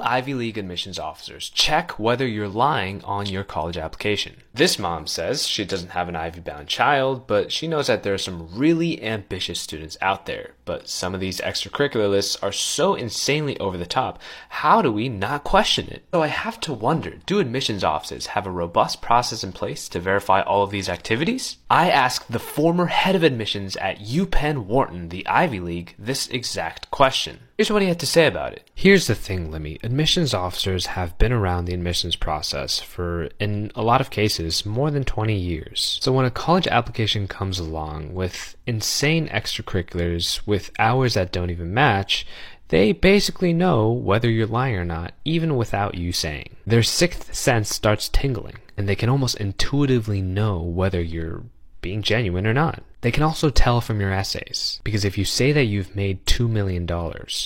Ivy League admissions officers check whether you're lying on your college application? This mom says she doesn't have an Ivy bound child, but she knows that there are some really ambitious students out there. But some of these extracurricular lists are so insanely over the top. How do we not question it? So I have to wonder do admissions offices have a robust process in place to verify all of these activities? I asked the former head of admissions at UPenn Wharton, the Ivy League, this exact question. Here's what he had to say about it. Here's the thing, Lemmy. Admissions officers have been around the admissions process for, in a lot of cases, more than 20 years. So when a college application comes along with insane extracurriculars, with hours that don't even match, they basically know whether you're lying or not, even without you saying. Their sixth sense starts tingling, and they can almost intuitively know whether you're being genuine or not. They can also tell from your essays, because if you say that you've made $2 million,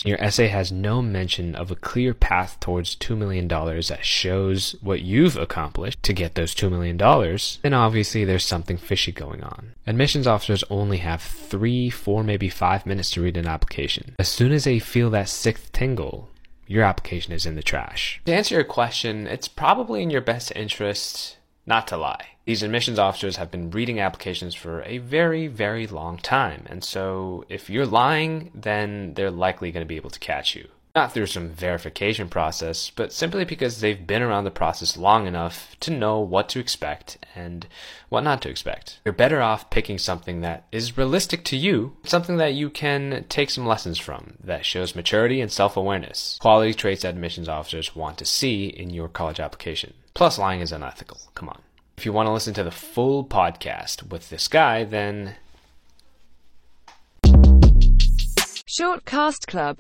your essay has no mention of a clear path towards $2 million that shows what you've accomplished to get those $2 million, then obviously there's something fishy going on. Admissions officers only have three, four, maybe five minutes to read an application. As soon as they feel that sixth tingle, your application is in the trash. To answer your question, it's probably in your best interest not to lie. These admissions officers have been reading applications for a very, very long time, and so if you're lying, then they're likely going to be able to catch you. Not through some verification process, but simply because they've been around the process long enough to know what to expect and what not to expect. You're better off picking something that is realistic to you, something that you can take some lessons from, that shows maturity and self awareness, quality traits that admissions officers want to see in your college application. Plus, lying is unethical. Come on. If you want to listen to the full podcast with this guy, then. Short Cast Club